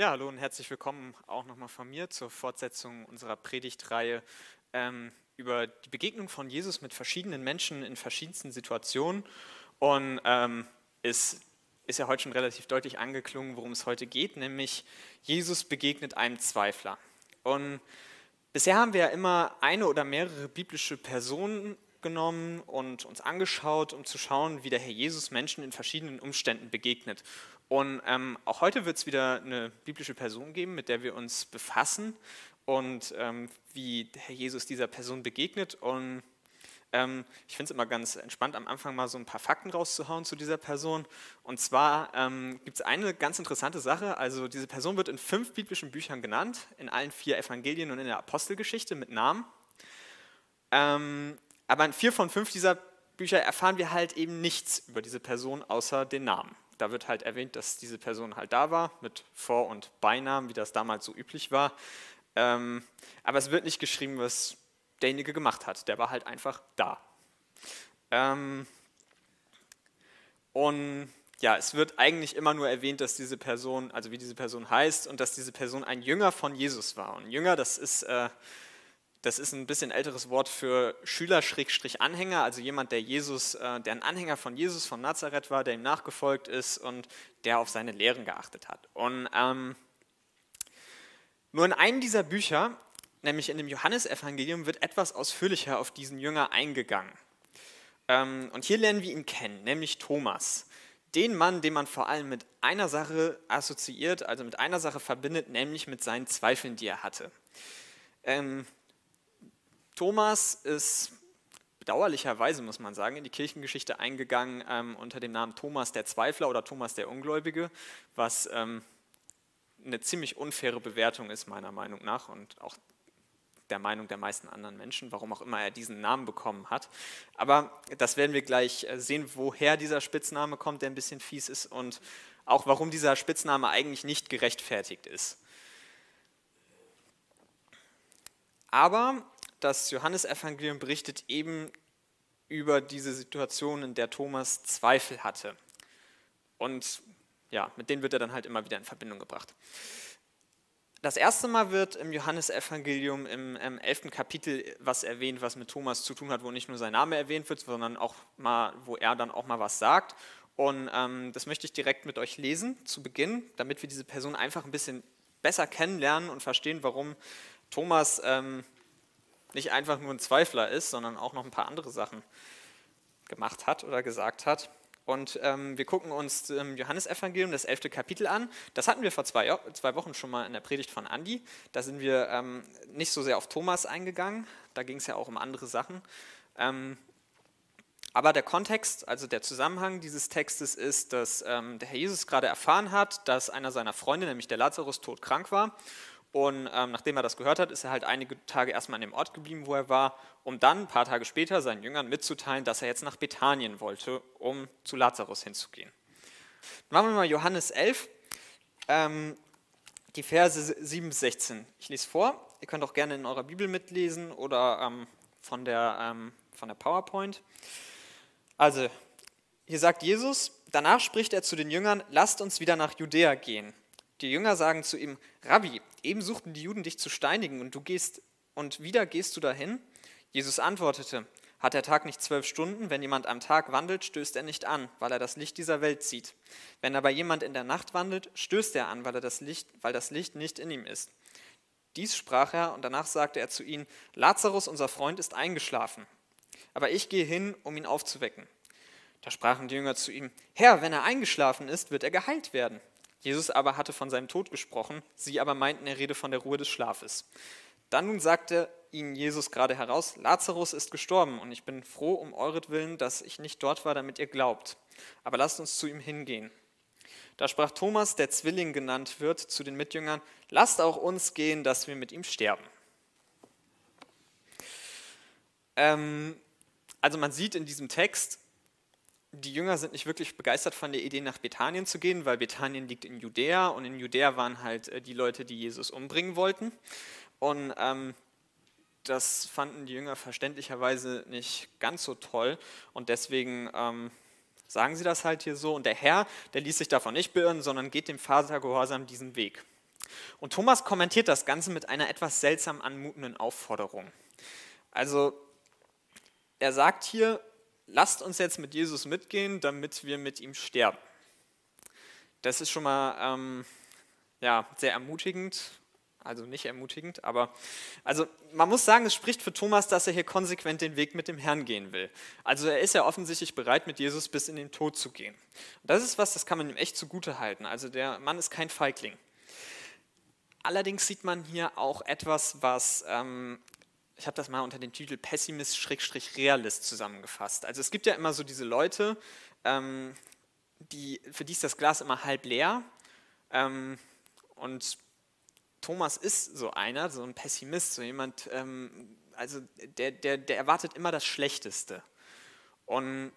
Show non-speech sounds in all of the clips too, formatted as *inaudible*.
Ja, hallo und herzlich willkommen auch nochmal von mir zur Fortsetzung unserer Predigtreihe ähm, über die Begegnung von Jesus mit verschiedenen Menschen in verschiedensten Situationen. Und ähm, es ist ja heute schon relativ deutlich angeklungen, worum es heute geht, nämlich Jesus begegnet einem Zweifler. Und bisher haben wir ja immer eine oder mehrere biblische Personen genommen und uns angeschaut, um zu schauen, wie der Herr Jesus Menschen in verschiedenen Umständen begegnet. Und ähm, auch heute wird es wieder eine biblische Person geben, mit der wir uns befassen und ähm, wie Herr Jesus dieser Person begegnet. Und ähm, ich finde es immer ganz entspannt, am Anfang mal so ein paar Fakten rauszuhauen zu dieser Person. Und zwar ähm, gibt es eine ganz interessante Sache. Also diese Person wird in fünf biblischen Büchern genannt, in allen vier Evangelien und in der Apostelgeschichte mit Namen. Ähm, aber in vier von fünf dieser Bücher erfahren wir halt eben nichts über diese Person außer den Namen. Da wird halt erwähnt, dass diese Person halt da war, mit Vor- und Beinamen, wie das damals so üblich war. Ähm, aber es wird nicht geschrieben, was derjenige gemacht hat. Der war halt einfach da. Ähm, und ja, es wird eigentlich immer nur erwähnt, dass diese Person, also wie diese Person heißt und dass diese Person ein Jünger von Jesus war. Und Jünger, das ist äh, das ist ein bisschen älteres Wort für Schüler-Anhänger, also jemand, der Jesus, äh, der ein Anhänger von Jesus von Nazareth war, der ihm nachgefolgt ist und der auf seine Lehren geachtet hat. Und ähm, nur in einem dieser Bücher, nämlich in dem Johannesevangelium, wird etwas ausführlicher auf diesen Jünger eingegangen. Ähm, und hier lernen wir ihn kennen, nämlich Thomas. Den Mann, den man vor allem mit einer Sache assoziiert, also mit einer Sache verbindet, nämlich mit seinen Zweifeln, die er hatte. Ähm, Thomas ist bedauerlicherweise, muss man sagen, in die Kirchengeschichte eingegangen ähm, unter dem Namen Thomas der Zweifler oder Thomas der Ungläubige, was ähm, eine ziemlich unfaire Bewertung ist, meiner Meinung nach, und auch der Meinung der meisten anderen Menschen, warum auch immer er diesen Namen bekommen hat. Aber das werden wir gleich äh, sehen, woher dieser Spitzname kommt, der ein bisschen fies ist, und auch warum dieser Spitzname eigentlich nicht gerechtfertigt ist. Aber das Johannesevangelium berichtet eben über diese Situation, in der Thomas Zweifel hatte. Und ja, mit denen wird er dann halt immer wieder in Verbindung gebracht. Das erste Mal wird im Johannesevangelium im, im 11. Kapitel was erwähnt, was mit Thomas zu tun hat, wo nicht nur sein Name erwähnt wird, sondern auch mal, wo er dann auch mal was sagt. Und ähm, das möchte ich direkt mit euch lesen zu Beginn, damit wir diese Person einfach ein bisschen besser kennenlernen und verstehen, warum Thomas ähm, nicht einfach nur ein Zweifler ist, sondern auch noch ein paar andere Sachen gemacht hat oder gesagt hat. Und ähm, wir gucken uns im Johannesevangelium das elfte Kapitel an. Das hatten wir vor zwei, zwei Wochen schon mal in der Predigt von Andi. Da sind wir ähm, nicht so sehr auf Thomas eingegangen. Da ging es ja auch um andere Sachen. Ähm, aber der Kontext, also der Zusammenhang dieses Textes ist, dass ähm, der Herr Jesus gerade erfahren hat, dass einer seiner Freunde, nämlich der Lazarus, todkrank war und ähm, nachdem er das gehört hat, ist er halt einige Tage erstmal an dem Ort geblieben, wo er war, um dann ein paar Tage später seinen Jüngern mitzuteilen, dass er jetzt nach Bethanien wollte, um zu Lazarus hinzugehen. Dann machen wir mal Johannes 11, ähm, die Verse 7 bis 16. Ich lese vor, ihr könnt auch gerne in eurer Bibel mitlesen oder ähm, von, der, ähm, von der PowerPoint. Also, hier sagt Jesus, danach spricht er zu den Jüngern, lasst uns wieder nach Judäa gehen. Die Jünger sagen zu ihm, Rabbi, eben suchten die Juden dich zu steinigen und du gehst und wieder gehst du dahin? Jesus antwortete, hat der Tag nicht zwölf Stunden? Wenn jemand am Tag wandelt, stößt er nicht an, weil er das Licht dieser Welt sieht. Wenn aber jemand in der Nacht wandelt, stößt er an, weil, er das, Licht, weil das Licht nicht in ihm ist. Dies sprach er und danach sagte er zu ihnen, Lazarus, unser Freund, ist eingeschlafen. Aber ich gehe hin, um ihn aufzuwecken. Da sprachen die Jünger zu ihm, Herr, wenn er eingeschlafen ist, wird er geheilt werden. Jesus aber hatte von seinem Tod gesprochen, sie aber meinten, er rede von der Ruhe des Schlafes. Dann nun sagte ihnen Jesus gerade heraus, Lazarus ist gestorben und ich bin froh um euretwillen, dass ich nicht dort war, damit ihr glaubt. Aber lasst uns zu ihm hingehen. Da sprach Thomas, der Zwilling genannt wird, zu den Mitjüngern, lasst auch uns gehen, dass wir mit ihm sterben. Ähm, also man sieht in diesem Text, die Jünger sind nicht wirklich begeistert von der Idee, nach Bethanien zu gehen, weil Bethanien liegt in Judäa und in Judäa waren halt äh, die Leute, die Jesus umbringen wollten. Und ähm, das fanden die Jünger verständlicherweise nicht ganz so toll und deswegen ähm, sagen sie das halt hier so. Und der Herr, der ließ sich davon nicht beirren, sondern geht dem Vater gehorsam diesen Weg. Und Thomas kommentiert das Ganze mit einer etwas seltsam anmutenden Aufforderung. Also er sagt hier, lasst uns jetzt mit Jesus mitgehen, damit wir mit ihm sterben. Das ist schon mal ähm, ja, sehr ermutigend, also nicht ermutigend, aber also man muss sagen, es spricht für Thomas, dass er hier konsequent den Weg mit dem Herrn gehen will. Also er ist ja offensichtlich bereit, mit Jesus bis in den Tod zu gehen. Und das ist was, das kann man ihm echt zugute halten. Also der Mann ist kein Feigling. Allerdings sieht man hier auch etwas, was ähm, ich habe das mal unter dem Titel Pessimist-Realist zusammengefasst. Also es gibt ja immer so diese Leute, ähm, die, für die ist das Glas immer halb leer. Ähm, und Thomas ist so einer, so ein Pessimist, so jemand, ähm, also der, der, der erwartet immer das Schlechteste. Und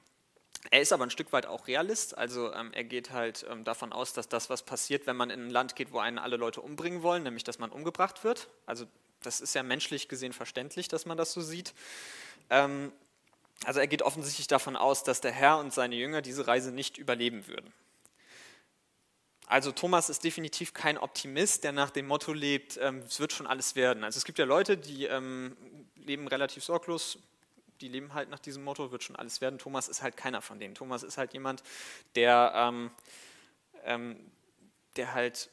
er ist aber ein Stück weit auch Realist, also ähm, er geht halt ähm, davon aus, dass das, was passiert, wenn man in ein Land geht, wo einen alle Leute umbringen wollen, nämlich dass man umgebracht wird. Also das ist ja menschlich gesehen verständlich, dass man das so sieht. Ähm, also er geht offensichtlich davon aus, dass der Herr und seine Jünger diese Reise nicht überleben würden. Also Thomas ist definitiv kein Optimist, der nach dem Motto lebt, ähm, es wird schon alles werden. Also es gibt ja Leute, die ähm, leben relativ sorglos, die leben halt nach diesem Motto, wird schon alles werden. Thomas ist halt keiner von denen. Thomas ist halt jemand, der, ähm, ähm der halt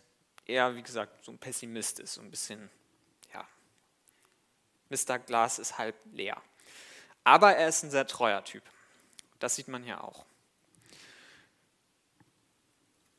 eher, wie gesagt, so ein Pessimist ist, so ein bisschen Mr. Glas ist halb leer. Aber er ist ein sehr treuer Typ. Das sieht man hier auch.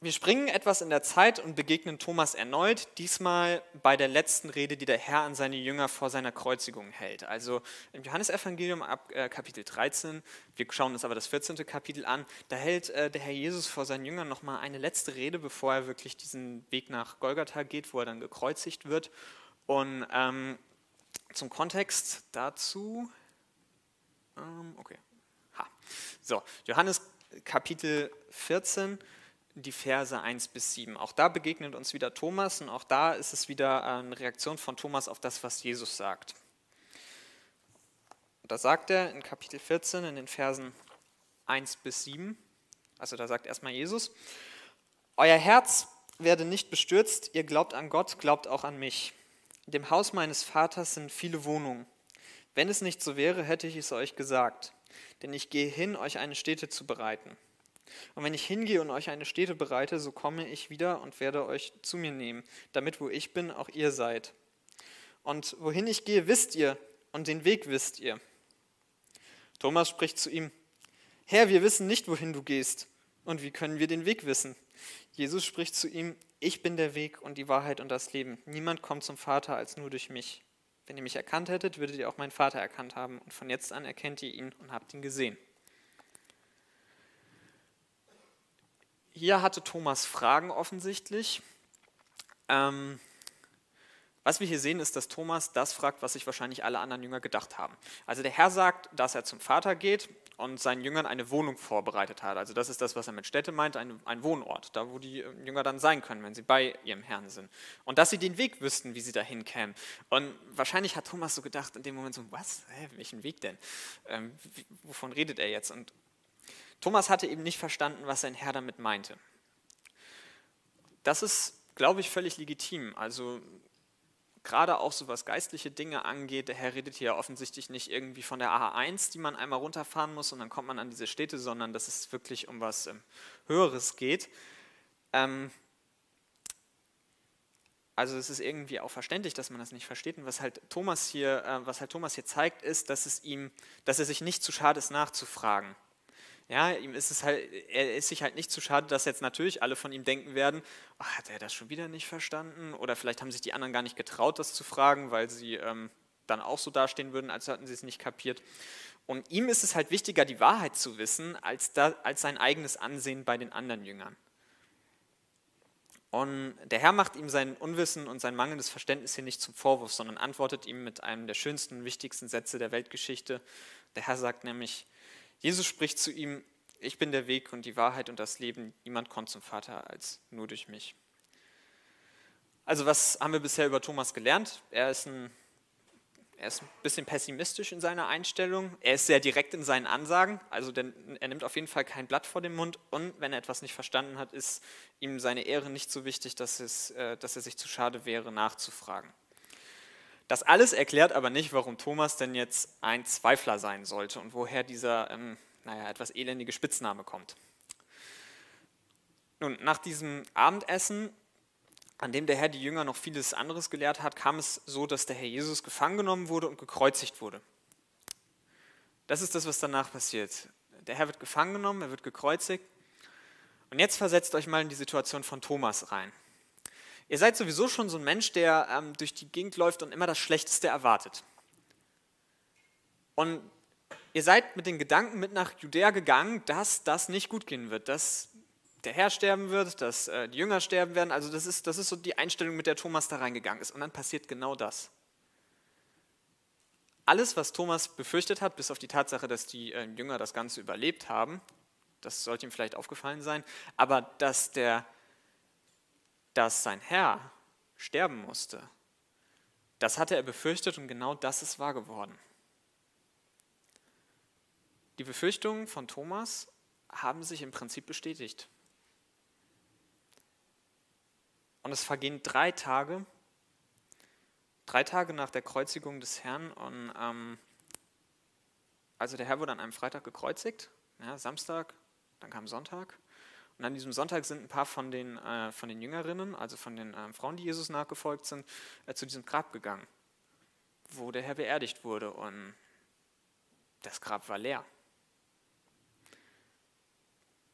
Wir springen etwas in der Zeit und begegnen Thomas erneut, diesmal bei der letzten Rede, die der Herr an seine Jünger vor seiner Kreuzigung hält. Also im Johannesevangelium ab äh, Kapitel 13, wir schauen uns aber das 14. Kapitel an, da hält äh, der Herr Jesus vor seinen Jüngern nochmal eine letzte Rede, bevor er wirklich diesen Weg nach Golgatha geht, wo er dann gekreuzigt wird. Und ähm, zum Kontext dazu, ähm, okay, ha. so, Johannes Kapitel 14, die Verse 1 bis 7. Auch da begegnet uns wieder Thomas und auch da ist es wieder eine Reaktion von Thomas auf das, was Jesus sagt. Da sagt er in Kapitel 14 in den Versen 1 bis 7, also da sagt erstmal Jesus, Euer Herz werde nicht bestürzt, ihr glaubt an Gott, glaubt auch an mich. In dem Haus meines Vaters sind viele Wohnungen. Wenn es nicht so wäre, hätte ich es euch gesagt. Denn ich gehe hin, euch eine Stätte zu bereiten. Und wenn ich hingehe und euch eine Stätte bereite, so komme ich wieder und werde euch zu mir nehmen, damit wo ich bin, auch ihr seid. Und wohin ich gehe, wisst ihr, und den Weg wisst ihr. Thomas spricht zu ihm, Herr, wir wissen nicht, wohin du gehst. Und wie können wir den Weg wissen? Jesus spricht zu ihm, ich bin der Weg und die Wahrheit und das Leben. Niemand kommt zum Vater als nur durch mich. Wenn ihr mich erkannt hättet, würdet ihr auch meinen Vater erkannt haben. Und von jetzt an erkennt ihr ihn und habt ihn gesehen. Hier hatte Thomas Fragen offensichtlich. Ähm, was wir hier sehen, ist, dass Thomas das fragt, was sich wahrscheinlich alle anderen Jünger gedacht haben. Also der Herr sagt, dass er zum Vater geht und seinen Jüngern eine Wohnung vorbereitet hat. Also das ist das, was er mit Städte meint, ein, ein Wohnort, da wo die äh, Jünger dann sein können, wenn sie bei ihrem Herrn sind. Und dass sie den Weg wüssten, wie sie dahin kämen. Und wahrscheinlich hat Thomas so gedacht in dem Moment so, was, Hä, welchen Weg denn? Ähm, wovon redet er jetzt? Und Thomas hatte eben nicht verstanden, was sein Herr damit meinte. Das ist, glaube ich, völlig legitim. Also gerade auch so was geistliche Dinge angeht, der Herr redet hier offensichtlich nicht irgendwie von der A1, die man einmal runterfahren muss und dann kommt man an diese Städte, sondern dass es wirklich um was ähm, Höheres geht. Ähm, also es ist irgendwie auch verständlich, dass man das nicht versteht. Und was halt Thomas hier, äh, was halt Thomas hier zeigt, ist, dass es ihm, dass er sich nicht zu schade ist, nachzufragen. Ja, ihm ist es halt, er ist sich halt nicht zu schade, dass jetzt natürlich alle von ihm denken werden, oh, hat er das schon wieder nicht verstanden? Oder vielleicht haben sich die anderen gar nicht getraut, das zu fragen, weil sie ähm, dann auch so dastehen würden, als hätten sie es nicht kapiert. Und ihm ist es halt wichtiger, die Wahrheit zu wissen, als, da, als sein eigenes Ansehen bei den anderen Jüngern. Und der Herr macht ihm sein Unwissen und sein mangelndes Verständnis hier nicht zum Vorwurf, sondern antwortet ihm mit einem der schönsten und wichtigsten Sätze der Weltgeschichte. Der Herr sagt nämlich, Jesus spricht zu ihm, ich bin der Weg und die Wahrheit und das Leben. Niemand kommt zum Vater als nur durch mich. Also was haben wir bisher über Thomas gelernt? Er ist ein, er ist ein bisschen pessimistisch in seiner Einstellung. Er ist sehr direkt in seinen Ansagen. Also denn, er nimmt auf jeden Fall kein Blatt vor den Mund. Und wenn er etwas nicht verstanden hat, ist ihm seine Ehre nicht so wichtig, dass, es, äh, dass er sich zu schade wäre, nachzufragen. Das alles erklärt aber nicht, warum Thomas denn jetzt ein Zweifler sein sollte und woher dieser, ähm, naja, etwas elendige Spitzname kommt. Nun, nach diesem Abendessen an dem der Herr die Jünger noch vieles anderes gelehrt hat, kam es so, dass der Herr Jesus gefangen genommen wurde und gekreuzigt wurde. Das ist das, was danach passiert. Der Herr wird gefangen genommen, er wird gekreuzigt. Und jetzt versetzt euch mal in die Situation von Thomas rein. Ihr seid sowieso schon so ein Mensch, der ähm, durch die Gegend läuft und immer das Schlechteste erwartet. Und ihr seid mit den Gedanken mit nach Judäa gegangen, dass das nicht gut gehen wird, dass der Herr sterben wird, dass äh, die Jünger sterben werden. Also das ist, das ist so die Einstellung, mit der Thomas da reingegangen ist. Und dann passiert genau das. Alles, was Thomas befürchtet hat, bis auf die Tatsache, dass die äh, Jünger das Ganze überlebt haben, das sollte ihm vielleicht aufgefallen sein, aber dass, der, dass sein Herr sterben musste, das hatte er befürchtet und genau das ist wahr geworden. Die Befürchtungen von Thomas haben sich im Prinzip bestätigt. Und es vergehen drei Tage, drei Tage nach der Kreuzigung des Herrn. Und ähm, also der Herr wurde an einem Freitag gekreuzigt, ja, Samstag, dann kam Sonntag. Und an diesem Sonntag sind ein paar von den, äh, von den Jüngerinnen, also von den äh, Frauen, die Jesus nachgefolgt sind, äh, zu diesem Grab gegangen, wo der Herr beerdigt wurde. Und das Grab war leer.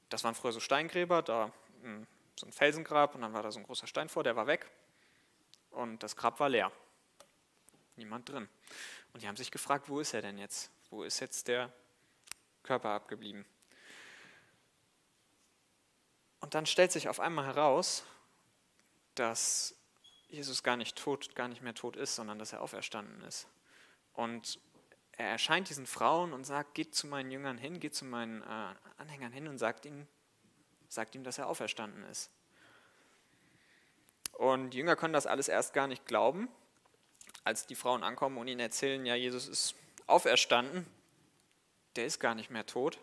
Das waren früher so Steingräber, da hm, so ein Felsengrab und dann war da so ein großer Stein vor, der war weg und das Grab war leer. Niemand drin. Und die haben sich gefragt, wo ist er denn jetzt? Wo ist jetzt der Körper abgeblieben? Und dann stellt sich auf einmal heraus, dass Jesus gar nicht tot, gar nicht mehr tot ist, sondern dass er auferstanden ist. Und er erscheint diesen Frauen und sagt, geht zu meinen Jüngern hin, geht zu meinen äh, Anhängern hin und sagt ihnen, sagt ihm, dass er auferstanden ist. Und die Jünger können das alles erst gar nicht glauben, als die Frauen ankommen und ihnen erzählen, ja, Jesus ist auferstanden, der ist gar nicht mehr tot.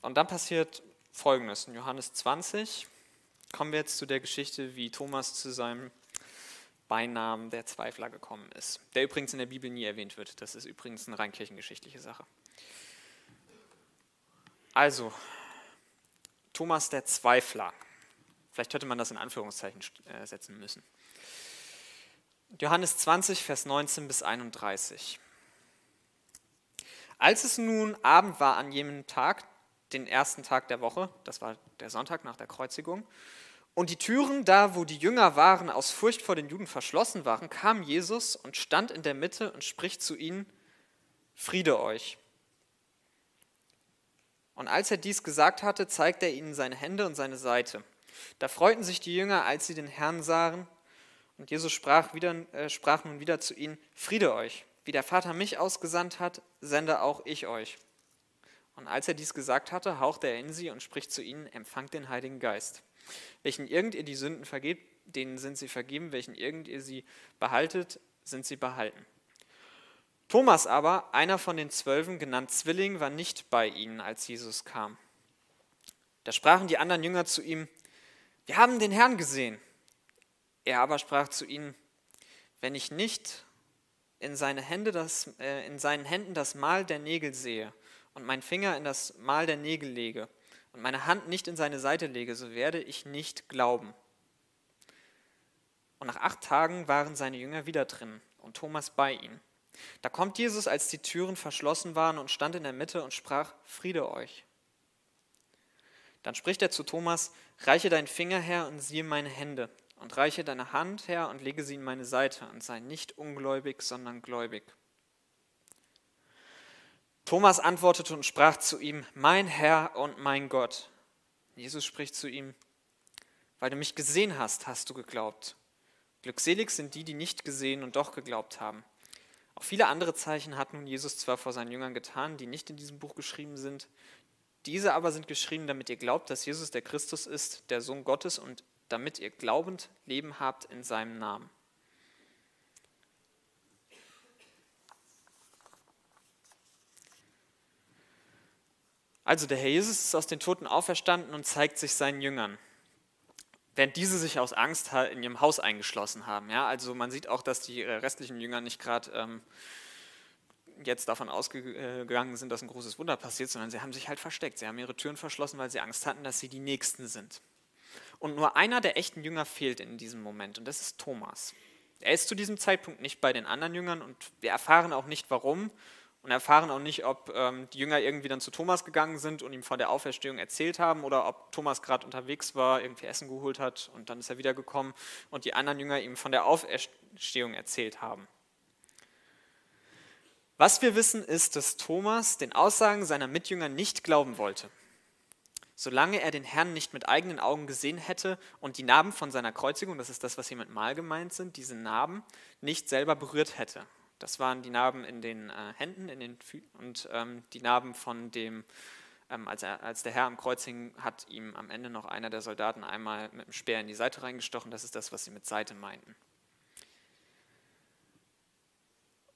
Und dann passiert Folgendes. In Johannes 20 kommen wir jetzt zu der Geschichte, wie Thomas zu seinem Beinamen der Zweifler gekommen ist, der übrigens in der Bibel nie erwähnt wird. Das ist übrigens eine rein kirchengeschichtliche Sache. Also, Thomas der Zweifler. Vielleicht hätte man das in Anführungszeichen äh, setzen müssen. Johannes 20, Vers 19 bis 31. Als es nun Abend war an jenem Tag, den ersten Tag der Woche, das war der Sonntag nach der Kreuzigung, und die Türen da, wo die Jünger waren, aus Furcht vor den Juden verschlossen waren, kam Jesus und stand in der Mitte und spricht zu ihnen, Friede euch. Und als er dies gesagt hatte, zeigte er ihnen seine Hände und seine Seite. Da freuten sich die Jünger, als sie den Herrn sahen. Und Jesus sprach, wieder, äh, sprach nun wieder zu ihnen, Friede euch, wie der Vater mich ausgesandt hat, sende auch ich euch. Und als er dies gesagt hatte, hauchte er in sie und spricht zu ihnen, empfangt den Heiligen Geist. Welchen irgend ihr die Sünden vergebt, denen sind sie vergeben, welchen irgend ihr sie behaltet, sind sie behalten. Thomas aber, einer von den Zwölfen, genannt Zwilling, war nicht bei ihnen, als Jesus kam. Da sprachen die anderen Jünger zu ihm, wir haben den Herrn gesehen. Er aber sprach zu ihnen, wenn ich nicht in, seine Hände das, äh, in seinen Händen das Mal der Nägel sehe und meinen Finger in das Mal der Nägel lege und meine Hand nicht in seine Seite lege, so werde ich nicht glauben. Und nach acht Tagen waren seine Jünger wieder drin und Thomas bei ihnen. Da kommt Jesus, als die Türen verschlossen waren und stand in der Mitte und sprach, Friede euch. Dann spricht er zu Thomas, reiche deinen Finger her und siehe meine Hände und reiche deine Hand her und lege sie in meine Seite und sei nicht ungläubig, sondern gläubig. Thomas antwortete und sprach zu ihm, mein Herr und mein Gott. Jesus spricht zu ihm, weil du mich gesehen hast, hast du geglaubt. Glückselig sind die, die nicht gesehen und doch geglaubt haben. Auch viele andere Zeichen hat nun Jesus zwar vor seinen Jüngern getan, die nicht in diesem Buch geschrieben sind. Diese aber sind geschrieben, damit ihr glaubt, dass Jesus der Christus ist, der Sohn Gottes, und damit ihr glaubend Leben habt in seinem Namen. Also der Herr Jesus ist aus den Toten auferstanden und zeigt sich seinen Jüngern, während diese sich aus Angst in ihrem Haus eingeschlossen haben. Ja, also man sieht auch, dass die äh, restlichen Jünger nicht gerade ähm, jetzt davon ausgegangen sind, dass ein großes Wunder passiert, sondern sie haben sich halt versteckt. Sie haben ihre Türen verschlossen, weil sie Angst hatten, dass sie die Nächsten sind. Und nur einer der echten Jünger fehlt in diesem Moment und das ist Thomas. Er ist zu diesem Zeitpunkt nicht bei den anderen Jüngern und wir erfahren auch nicht warum und erfahren auch nicht, ob ähm, die Jünger irgendwie dann zu Thomas gegangen sind und ihm von der Auferstehung erzählt haben oder ob Thomas gerade unterwegs war, irgendwie Essen geholt hat und dann ist er wiedergekommen und die anderen Jünger ihm von der Auferstehung erzählt haben. Was wir wissen ist, dass Thomas den Aussagen seiner Mitjünger nicht glauben wollte. Solange er den Herrn nicht mit eigenen Augen gesehen hätte und die Narben von seiner Kreuzigung, das ist das, was hier mit Mal gemeint sind, diese Narben nicht selber berührt hätte. Das waren die Narben in den äh, Händen in den Fü und ähm, die Narben von dem, ähm, als, er, als der Herr am Kreuz hing, hat ihm am Ende noch einer der Soldaten einmal mit dem Speer in die Seite reingestochen. Das ist das, was sie mit Seite meinten.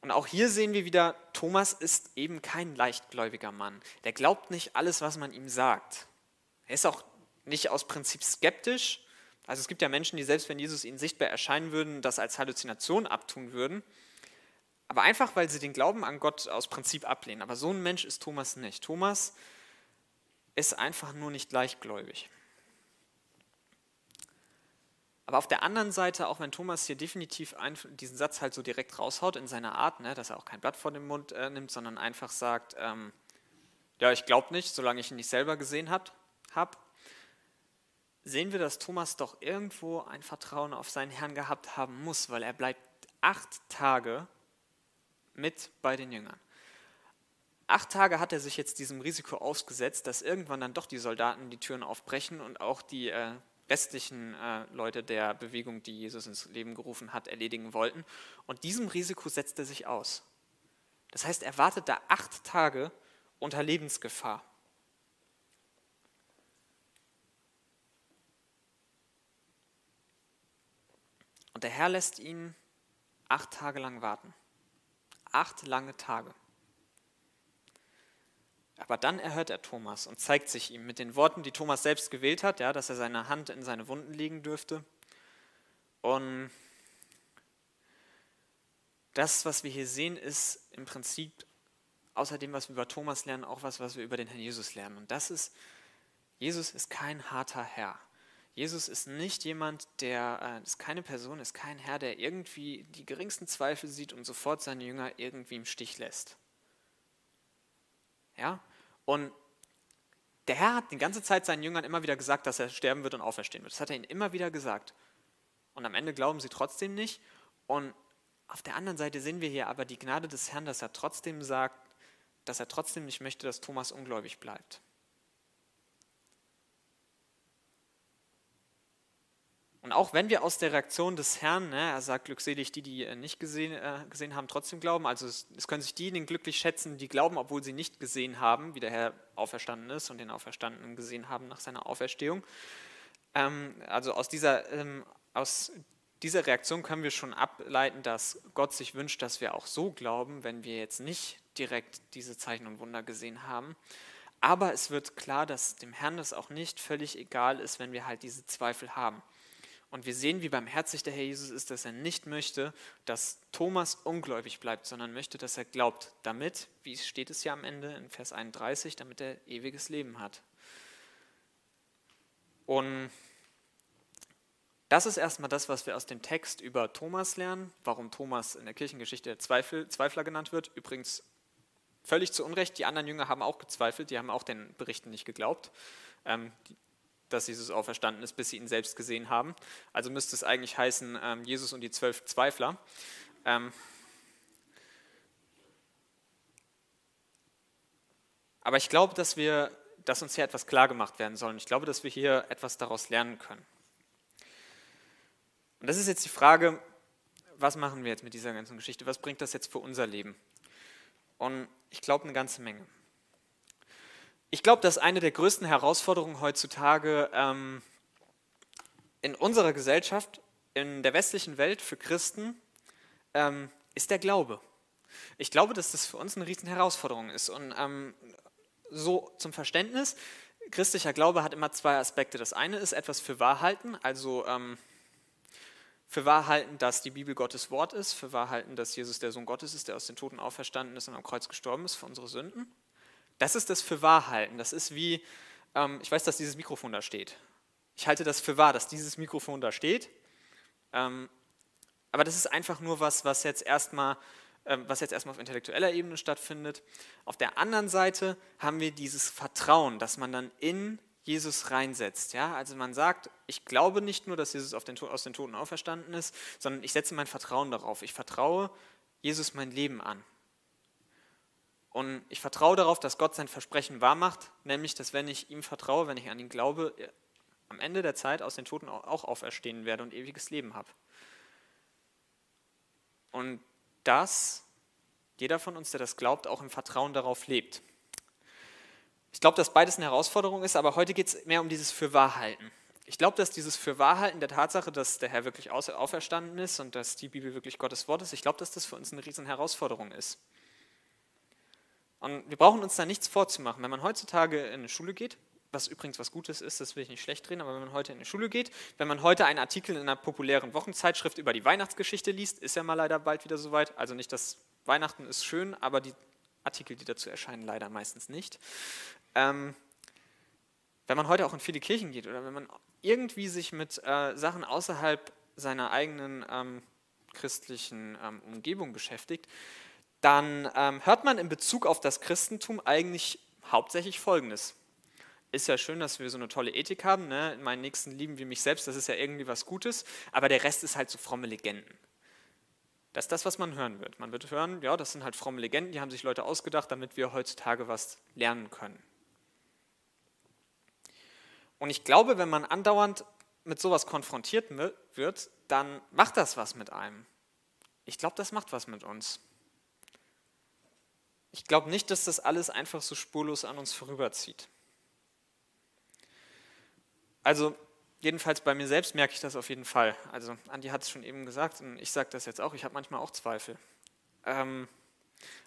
Und auch hier sehen wir wieder, Thomas ist eben kein leichtgläubiger Mann. Der glaubt nicht alles, was man ihm sagt. Er ist auch nicht aus Prinzip skeptisch. Also es gibt ja Menschen, die selbst wenn Jesus ihnen sichtbar erscheinen würden, das als Halluzination abtun würden. Aber einfach, weil sie den Glauben an Gott aus Prinzip ablehnen. Aber so ein Mensch ist Thomas nicht. Thomas ist einfach nur nicht leichtgläubig. Aber auf der anderen Seite, auch wenn Thomas hier definitiv diesen Satz halt so direkt raushaut in seiner Art, ne, dass er auch kein Blatt vor den Mund äh, nimmt, sondern einfach sagt, ähm, ja, ich glaube nicht, solange ich ihn nicht selber gesehen habe, hab, sehen wir, dass Thomas doch irgendwo ein Vertrauen auf seinen Herrn gehabt haben muss, weil er bleibt acht Tage mit bei den Jüngern. Acht Tage hat er sich jetzt diesem Risiko ausgesetzt, dass irgendwann dann doch die Soldaten die Türen aufbrechen und auch die äh, restlichen äh, Leute der Bewegung, die Jesus ins Leben gerufen hat, erledigen wollten. Und diesem Risiko setzt er sich aus. Das heißt, er wartet da acht Tage unter Lebensgefahr. Und der Herr lässt ihn acht Tage lang warten. Acht lange Tage. Aber dann erhört er Thomas und zeigt sich ihm mit den Worten, die Thomas selbst gewählt hat, ja, dass er seine Hand in seine Wunden legen dürfte. Und das, was wir hier sehen, ist im Prinzip außer dem, was wir über Thomas lernen, auch was, was wir über den Herrn Jesus lernen. Und das ist, Jesus ist kein harter Herr. Jesus ist nicht jemand, der, äh, ist keine Person, ist kein Herr, der irgendwie die geringsten Zweifel sieht und sofort seine Jünger irgendwie im Stich lässt. Ja? Und der Herr hat die ganze Zeit seinen Jüngern immer wieder gesagt, dass er sterben wird und auferstehen wird. Das hat er ihnen immer wieder gesagt. Und am Ende glauben sie trotzdem nicht. Und auf der anderen Seite sehen wir hier aber die Gnade des Herrn, dass er trotzdem sagt, dass er trotzdem nicht möchte, dass Thomas ungläubig bleibt. Und auch wenn wir aus der Reaktion des Herrn, ne, er sagt glückselig, die, die nicht gesehen, äh, gesehen haben, trotzdem glauben, also es, es, können sich diejenigen glücklich schätzen, die glauben, obwohl sie nicht gesehen haben, wie der Herr auferstanden ist und den Auferstandenen gesehen haben nach seiner Auferstehung. Ähm, also aus dieser, ähm, aus dieser Reaktion können wir schon ableiten, dass Gott sich wünscht, dass wir auch so glauben, wenn wir jetzt nicht direkt diese Zeichen und Wunder gesehen haben. Aber es wird klar, dass dem Herrn das auch nicht völlig egal ist, wenn wir halt diese Zweifel haben. Und wir sehen, wie barmherzig der Herr Jesus ist, dass er nicht möchte, dass Thomas ungläubig bleibt, sondern möchte, dass er glaubt, damit, wie steht es ja am Ende in Vers 31, damit er ewiges Leben hat. Und das ist erstmal das, was wir aus dem Text über Thomas lernen, warum Thomas in der Kirchengeschichte Zweifel, Zweifler genannt wird. Übrigens völlig zu Unrecht, die anderen Jünger haben auch gezweifelt, die haben auch den Berichten nicht geglaubt. Ähm, dass Jesus auferstanden ist, bis sie ihn selbst gesehen haben. Also müsste es eigentlich heißen, ähm, Jesus und die zwölf Zweifler. Ähm, aber ich glaube, dass, wir, dass uns hier etwas klar gemacht werden soll. Ich glaube, dass wir hier etwas daraus lernen können. Und das ist jetzt die Frage, was machen wir jetzt mit dieser ganzen Geschichte? Was bringt das jetzt für unser Leben? Und ich glaube eine ganze Menge. Ich glaube, dass eine der größten Herausforderungen heutzutage ähm, in unserer Gesellschaft, in der westlichen Welt für Christen, ähm, ist der Glaube. Ich glaube, dass das für uns eine riesen Herausforderung ist. Und ähm, so zum Verständnis, christlicher Glaube hat immer zwei Aspekte. Das eine ist etwas für Wahrhalten, also ähm, für Wahrhalten, dass die Bibel Gottes Wort ist, für Wahrhalten, dass Jesus der Sohn Gottes ist, der aus den Toten auferstanden ist und am Kreuz gestorben ist für unsere Sünden. Das ist das für Wahrhalten. Das ist wie, ähm, ich weiß, dass dieses Mikrofon da steht. Ich halte das für wahr, dass dieses Mikrofon da steht. Ähm, aber das ist einfach nur was, was jetzt erstmal ähm, was jetzt erstmal auf intellektueller Ebene stattfindet. Auf der anderen Seite haben wir dieses Vertrauen, dass man dann in Jesus reinsetzt. Ja? Also man sagt, ich glaube nicht nur, dass Jesus den, aus den Toten auferstanden ist, sondern ich setze mein Vertrauen darauf. Ich vertraue Jesus mein Leben an. Und ich vertraue darauf, dass Gott sein Versprechen wahrmacht, nämlich, dass wenn ich ihm vertraue, wenn ich an ihn glaube, am Ende der Zeit aus den Toten auch auferstehen werde und ewiges Leben habe. Und dass jeder von uns, der das glaubt, auch im Vertrauen darauf lebt. Ich glaube, dass beides eine Herausforderung ist, aber heute geht es mehr um dieses Fürwahrhalten. Ich glaube, dass dieses Fürwahrhalten der Tatsache, dass der Herr wirklich auferstanden ist und dass die Bibel wirklich Gottes Wort ist, ich glaube, dass das für uns eine riesen Herausforderung ist. Und wir brauchen uns da nichts vorzumachen. Wenn man heutzutage in eine Schule geht, was übrigens was Gutes ist, das will ich nicht schlecht reden, aber wenn man heute in die Schule geht, wenn man heute einen Artikel in einer populären Wochenzeitschrift über die Weihnachtsgeschichte liest, ist ja mal leider bald wieder soweit. Also nicht, dass Weihnachten ist schön, aber die Artikel, die dazu erscheinen, leider meistens nicht. Ähm, wenn man heute auch in viele Kirchen geht oder wenn man irgendwie sich mit äh, Sachen außerhalb seiner eigenen ähm, christlichen ähm, Umgebung beschäftigt, dann ähm, hört man in Bezug auf das Christentum eigentlich hauptsächlich Folgendes ist ja schön, dass wir so eine tolle Ethik haben. Ne? Meinen Nächsten lieben wie mich selbst, das ist ja irgendwie was Gutes. Aber der Rest ist halt so fromme Legenden. Das ist das, was man hören wird. Man wird hören, ja, das sind halt fromme Legenden, die haben sich Leute ausgedacht, damit wir heutzutage was lernen können. Und ich glaube, wenn man andauernd mit sowas konfrontiert wird, dann macht das was mit einem. Ich glaube, das macht was mit uns. Ich glaube nicht, dass das alles einfach so spurlos an uns vorüberzieht. Also jedenfalls bei mir selbst merke ich das auf jeden Fall. Also Andi hat es schon eben gesagt und ich sage das jetzt auch, ich habe manchmal auch Zweifel. Ähm,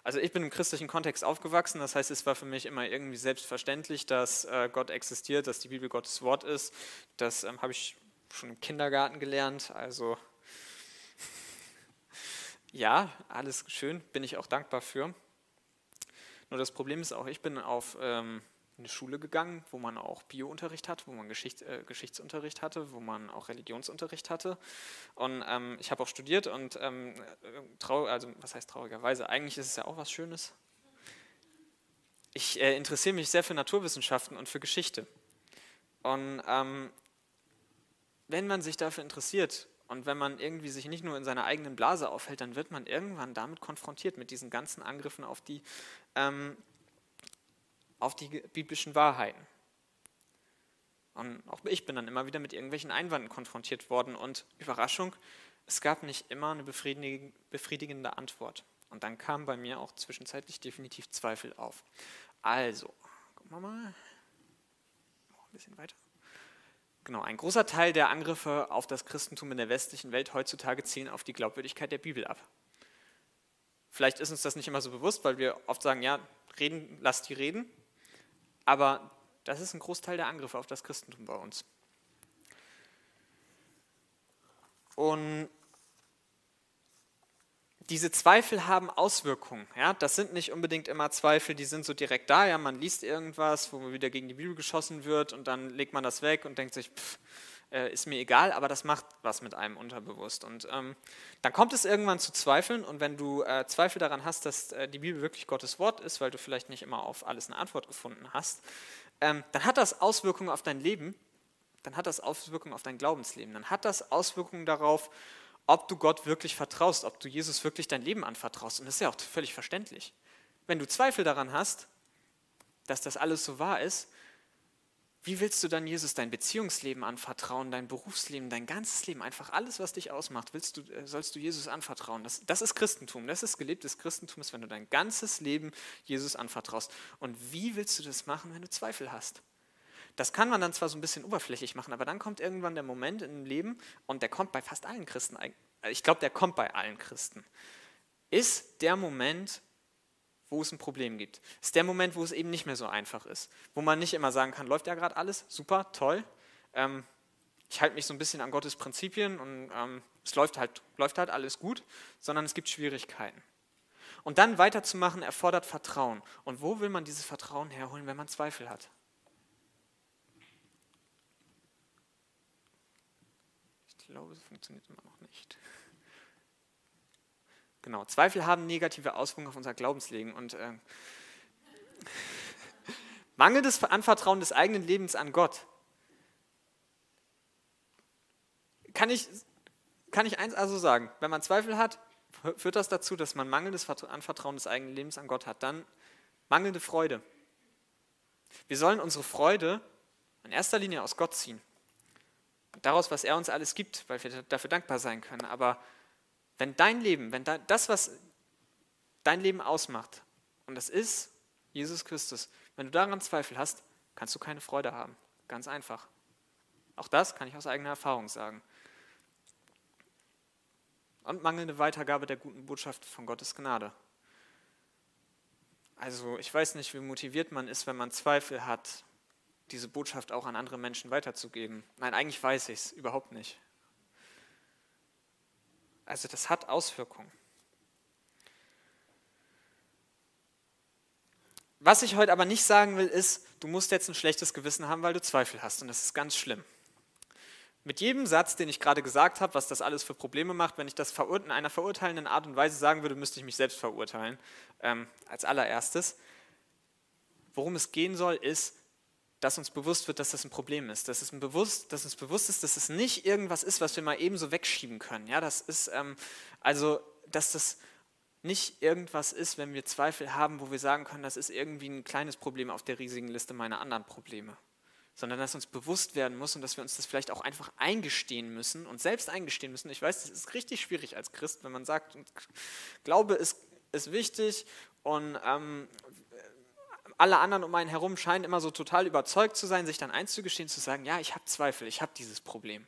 also ich bin im christlichen Kontext aufgewachsen, das heißt, es war für mich immer irgendwie selbstverständlich, dass äh, Gott existiert, dass die Bibel Gottes Wort ist. Das ähm, habe ich schon im Kindergarten gelernt. Also *laughs* ja, alles schön, bin ich auch dankbar für. Nur das Problem ist auch, ich bin auf ähm, in eine Schule gegangen, wo man auch Biounterricht hat, wo man Geschicht, äh, Geschichtsunterricht hatte, wo man auch Religionsunterricht hatte. Und ähm, ich habe auch studiert und ähm, trau also was heißt traurigerweise, eigentlich ist es ja auch was Schönes. Ich äh, interessiere mich sehr für Naturwissenschaften und für Geschichte. Und ähm, wenn man sich dafür interessiert und wenn man irgendwie sich nicht nur in seiner eigenen Blase aufhält, dann wird man irgendwann damit konfrontiert, mit diesen ganzen Angriffen auf die ähm, auf die biblischen Wahrheiten. Und auch ich bin dann immer wieder mit irgendwelchen Einwanden konfrontiert worden und Überraschung, es gab nicht immer eine befriedigende Antwort. Und dann kamen bei mir auch zwischenzeitlich definitiv Zweifel auf. Also, gucken wir mal. Ein bisschen weiter. Genau, ein großer Teil der Angriffe auf das Christentum in der westlichen Welt heutzutage zielen auf die Glaubwürdigkeit der Bibel ab. Vielleicht ist uns das nicht immer so bewusst, weil wir oft sagen, ja, reden, lasst die reden. Aber das ist ein Großteil der Angriffe auf das Christentum bei uns. Und diese Zweifel haben Auswirkungen. Ja? Das sind nicht unbedingt immer Zweifel, die sind so direkt da. Ja? Man liest irgendwas, wo man wieder gegen die Bibel geschossen wird und dann legt man das weg und denkt sich, pff, äh, ist mir egal, aber das macht was mit einem unterbewusst. Und ähm, dann kommt es irgendwann zu Zweifeln und wenn du äh, Zweifel daran hast, dass äh, die Bibel wirklich Gottes Wort ist, weil du vielleicht nicht immer auf alles eine Antwort gefunden hast, ähm, dann hat das Auswirkungen auf dein Leben, dann hat das Auswirkungen auf dein Glaubensleben, dann hat das Auswirkungen darauf, ob du Gott wirklich vertraust, ob du Jesus wirklich dein Leben anvertraust. Und das ist ja auch völlig verständlich. Wenn du Zweifel daran hast, dass das alles so wahr ist, wie willst du dann Jesus dein Beziehungsleben anvertrauen, dein Berufsleben, dein ganzes Leben, einfach alles, was dich ausmacht, willst du, äh, sollst du Jesus anvertrauen? Das, das ist Christentum, das ist gelebtes Christentum, wenn du dein ganzes Leben Jesus anvertraust. Und wie willst du das machen, wenn du Zweifel hast? Das kann man dann zwar so ein bisschen oberflächlich machen, aber dann kommt irgendwann der Moment im Leben, und der kommt bei fast allen Christen, ich glaube, der kommt bei allen Christen, ist der Moment, wo es ein Problem gibt. Ist der Moment, wo es eben nicht mehr so einfach ist. Wo man nicht immer sagen kann, läuft ja gerade alles, super, toll. Ähm, ich halte mich so ein bisschen an Gottes Prinzipien und ähm, es läuft halt, läuft halt alles gut, sondern es gibt Schwierigkeiten. Und dann weiterzumachen erfordert Vertrauen. Und wo will man dieses Vertrauen herholen, wenn man Zweifel hat? Glaube, es funktioniert immer noch nicht. *laughs* Genau, Zweifel haben negative Auswirkungen auf unser Glaubensleben und äh, *laughs* mangelndes Anvertrauen des eigenen Lebens an Gott kann ich, kann ich eins also sagen, wenn man Zweifel hat, führt das dazu, dass man mangelndes Anvertrauen des eigenen Lebens an Gott hat. Dann mangelnde Freude. Wir sollen unsere Freude in erster Linie aus Gott ziehen. Daraus, was er uns alles gibt, weil wir dafür dankbar sein können. Aber wenn dein Leben, wenn das, was dein Leben ausmacht, und das ist Jesus Christus, wenn du daran Zweifel hast, kannst du keine Freude haben. Ganz einfach. Auch das kann ich aus eigener Erfahrung sagen und mangelnde Weitergabe der guten Botschaft von Gottes Gnade. Also ich weiß nicht, wie motiviert man ist, wenn man Zweifel hat, diese Botschaft auch an andere Menschen weiterzugeben. Nein, eigentlich weiß ich es überhaupt nicht. Also das hat Auswirkungen. Was ich heute aber nicht sagen will, ist, du musst jetzt ein schlechtes Gewissen haben, weil du Zweifel hast. Und das ist ganz schlimm. Mit jedem Satz, den ich gerade gesagt habe, was das alles für Probleme macht, wenn ich das in einer verurteilenden Art und Weise sagen würde, müsste ich mich selbst verurteilen. Ähm, als allererstes. Worum es gehen soll, ist, dass uns bewusst wird, dass das ein Problem ist. Dass, es ein bewusst, dass uns bewusst ist, dass es nicht irgendwas ist, was wir mal eben so wegschieben können. Ja, das ist ähm, also, dass das nicht irgendwas ist, wenn wir Zweifel haben, wo wir sagen können, das ist irgendwie ein kleines Problem auf der riesigen Liste meiner anderen Probleme sondern dass uns bewusst werden muss und dass wir uns das vielleicht auch einfach eingestehen müssen und selbst eingestehen müssen. Ich weiß, das ist richtig schwierig als Christ, wenn man sagt, Glaube ist, ist wichtig und ähm, alle anderen um einen herum scheinen immer so total überzeugt zu sein, sich dann einzugestehen, zu sagen, ja, ich habe Zweifel, ich habe dieses Problem.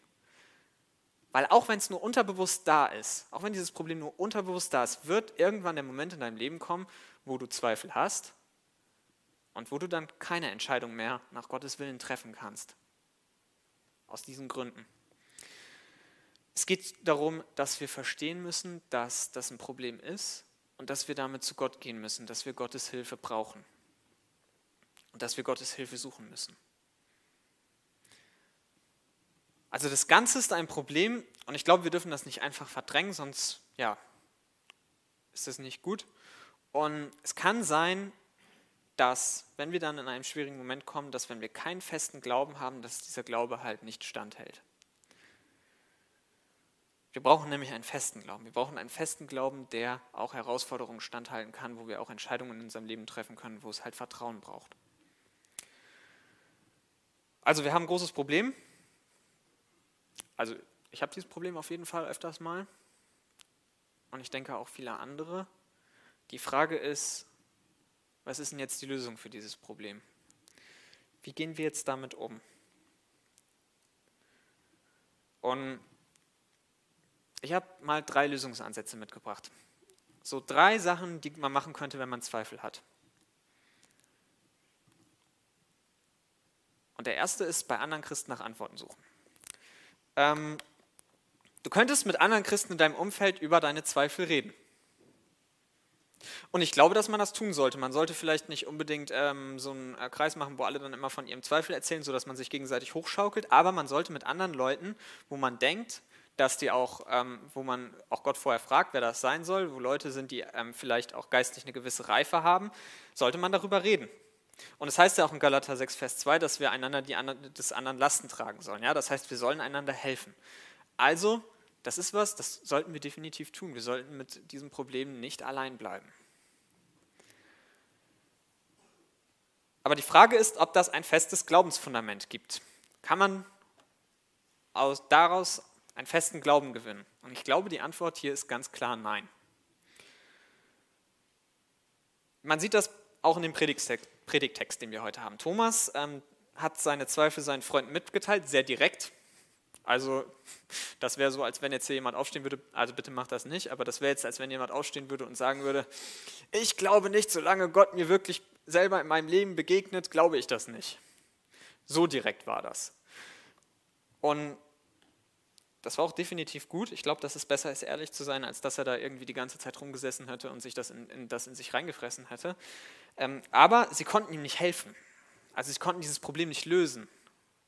Weil auch wenn es nur unterbewusst da ist, auch wenn dieses Problem nur unterbewusst da ist, wird irgendwann der Moment in deinem Leben kommen, wo du Zweifel hast und wo du dann keine Entscheidung mehr nach Gottes Willen treffen kannst. Aus diesen Gründen. Es geht darum, dass wir verstehen müssen, dass das ein Problem ist und dass wir damit zu Gott gehen müssen, dass wir Gottes Hilfe brauchen und dass wir Gottes Hilfe suchen müssen. Also das Ganze ist ein Problem und ich glaube, wir dürfen das nicht einfach verdrängen, sonst ja, ist das nicht gut. Und es kann sein, dass, wenn wir dann in einen schwierigen Moment kommen, dass wenn wir keinen festen Glauben haben, dass dieser Glaube halt nicht standhält. Wir brauchen nämlich einen festen Glauben. Wir brauchen einen festen Glauben, der auch Herausforderungen standhalten kann, wo wir auch Entscheidungen in unserem Leben treffen können, wo es halt Vertrauen braucht. Also wir haben ein großes Problem. Also ich habe dieses Problem auf jeden Fall öfters mal. Und ich denke auch viele andere. Die Frage ist, was ist denn jetzt die Lösung für dieses Problem? Wie gehen wir jetzt damit um? Und ich habe mal drei Lösungsansätze mitgebracht. So drei Sachen, die man machen könnte, wenn man Zweifel hat. Und der erste ist, bei anderen Christen nach Antworten suchen. Ähm, du könntest mit anderen Christen in deinem Umfeld über deine Zweifel reden. Und ich glaube, dass man das tun sollte. Man sollte vielleicht nicht unbedingt ähm, so einen äh, Kreis machen, wo alle dann immer von ihrem Zweifel erzählen, sodass man sich gegenseitig hochschaukelt, aber man sollte mit anderen Leuten, wo man denkt, dass die auch, ähm, wo man auch Gott vorher fragt, wer das sein soll, wo Leute sind, die ähm, vielleicht auch geistlich eine gewisse Reife haben, sollte man darüber reden. Und es das heißt ja auch in Galater 6, Vers 2, dass wir einander die des anderen Lasten tragen sollen. Ja? Das heißt, wir sollen einander helfen. Also das ist was, das sollten wir definitiv tun. Wir sollten mit diesem Problem nicht allein bleiben. Aber die Frage ist, ob das ein festes Glaubensfundament gibt. Kann man aus, daraus einen festen Glauben gewinnen? Und ich glaube, die Antwort hier ist ganz klar nein. Man sieht das auch in dem Predigtext, Predigtext den wir heute haben. Thomas ähm, hat seine Zweifel seinen Freunden mitgeteilt, sehr direkt. Also das wäre so, als wenn jetzt hier jemand aufstehen würde, also bitte macht das nicht, aber das wäre jetzt, als wenn jemand aufstehen würde und sagen würde, ich glaube nicht, solange Gott mir wirklich selber in meinem Leben begegnet, glaube ich das nicht. So direkt war das. Und das war auch definitiv gut. Ich glaube, dass es besser ist, ehrlich zu sein, als dass er da irgendwie die ganze Zeit rumgesessen hätte und sich das in, in das in sich reingefressen hätte. Ähm, aber sie konnten ihm nicht helfen. Also sie konnten dieses Problem nicht lösen.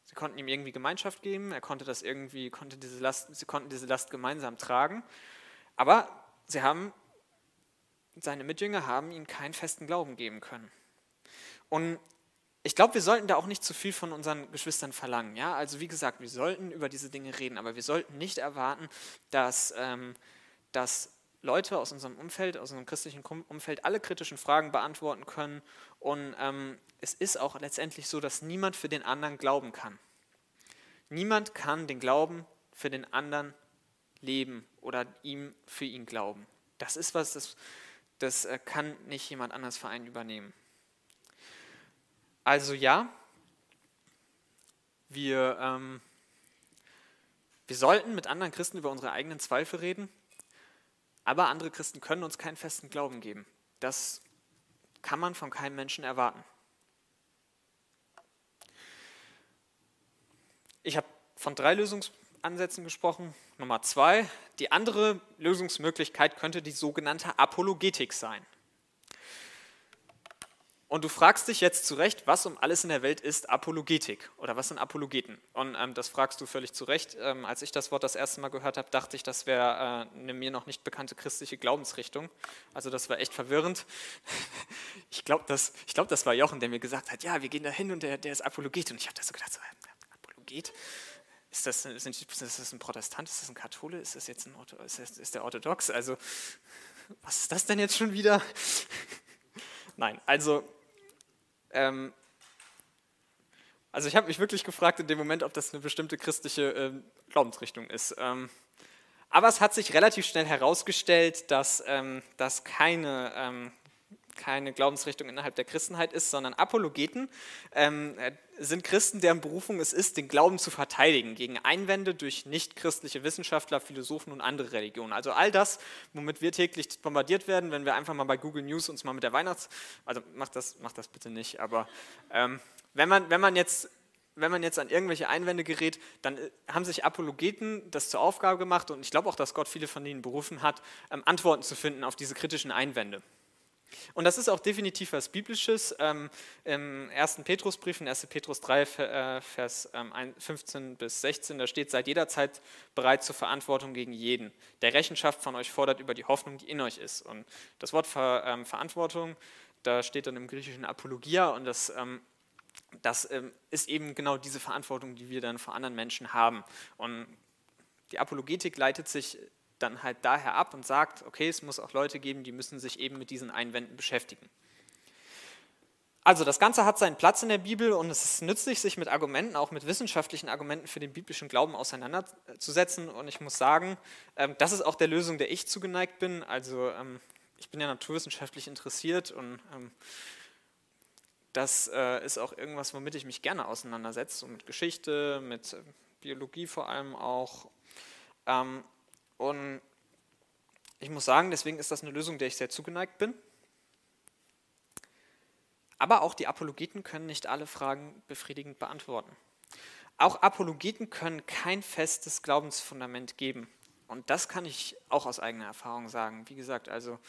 Sie konnten ihm irgendwie Gemeinschaft geben, er konnte das irgendwie, konnte diese Last, sie konnten diese Last gemeinsam tragen. Aber sie haben, seine Mitjünger haben ihm keinen festen Glauben geben können. Und ich glaube, wir sollten da auch nicht zu viel von unseren Geschwistern verlangen. Ja? Also wie gesagt, wir sollten über diese Dinge reden, aber wir sollten nicht erwarten, dass, ähm, dass Leute aus unserem Umfeld, aus unserem christlichen Umfeld alle kritischen Fragen beantworten können. Und ähm, es ist auch letztendlich so, dass niemand für den anderen glauben kann. Niemand kann den Glauben für den anderen leben oder ihm für ihn glauben. Das ist was, das, das äh, kann nicht jemand anders für einen übernehmen. Also ja, wir, ähm, wir sollten mit anderen Christen über unsere eigenen Zweifel reden, aber andere Christen können uns keinen festen Glauben geben. Das kann man von keinem Menschen erwarten. Ich habe von drei Lösungsansätzen gesprochen. Nummer zwei, die andere Lösungsmöglichkeit könnte die sogenannte Apologetik sein. Und du fragst dich jetzt zu Recht, was um alles in der Welt ist Apologetik oder was sind Apologeten? Und ähm, das fragst du völlig zu Recht. Ähm, als ich das Wort das erste Mal gehört habe, dachte ich, das wäre äh, eine mir noch nicht bekannte christliche Glaubensrichtung. Also das war echt verwirrend. *laughs* Ich glaube, das, glaub, das war Jochen, der mir gesagt hat, ja, wir gehen da hin und der, der ist Apologet. Und ich habe da so gedacht, so, Apologet? Ist das, sind, ist das ein Protestant? Ist das ein Kathole? Ist das jetzt ein ist, das, ist der orthodox? Also was ist das denn jetzt schon wieder? *laughs* Nein, also ähm, also ich habe mich wirklich gefragt in dem Moment, ob das eine bestimmte christliche ähm, Glaubensrichtung ist. Ähm, aber es hat sich relativ schnell herausgestellt, dass ähm, das keine ähm, keine Glaubensrichtung innerhalb der Christenheit ist, sondern Apologeten ähm, äh, sind Christen, deren Berufung es ist, den Glauben zu verteidigen gegen Einwände durch nichtchristliche Wissenschaftler, Philosophen und andere Religionen. Also all das, womit wir täglich bombardiert werden, wenn wir einfach mal bei Google News uns mal mit der Weihnachts... Also macht das, macht das bitte nicht, aber ähm, wenn, man, wenn man jetzt wenn man jetzt an irgendwelche Einwände gerät, dann äh, haben sich Apologeten das zur Aufgabe gemacht und ich glaube auch, dass Gott viele von ihnen berufen hat, ähm, Antworten zu finden auf diese kritischen Einwände. Und das ist auch definitiv was Biblisches. Ähm, Im ersten Petrusbrief, in 1. Petrus 3, äh, Vers 15 ähm, bis 16, da steht, seid jederzeit bereit zur Verantwortung gegen jeden, der Rechenschaft von euch fordert über die Hoffnung, die in euch ist. Und das Wort Ver, ähm, Verantwortung, da steht dann im griechischen Apologia und das, ähm, das ähm, ist eben genau diese Verantwortung, die wir dann vor anderen Menschen haben. Und die Apologetik leitet sich dann halt daher ab und sagt, okay, es muss auch Leute geben, die müssen sich eben mit diesen Einwänden beschäftigen. Also das Ganze hat seinen Platz in der Bibel und es ist nützlich, sich mit Argumenten, auch mit wissenschaftlichen Argumenten für den biblischen Glauben auseinanderzusetzen. Und ich muss sagen, ähm, das ist auch der Lösung, der ich zugeneigt bin. Also ähm, ich bin ja naturwissenschaftlich interessiert und ähm, das äh, ist auch irgendwas, womit ich mich gerne auseinandersetze, so mit Geschichte, mit Biologie vor allem auch. Und ich muss sagen, deswegen ist das eine Lösung, der ich sehr zugeneigt bin. Aber auch die Apologeten können nicht alle Fragen befriedigend beantworten. Auch Apologeten können kein festes Glaubensfundament geben. Und das kann ich auch aus eigener Erfahrung sagen. Wie gesagt, also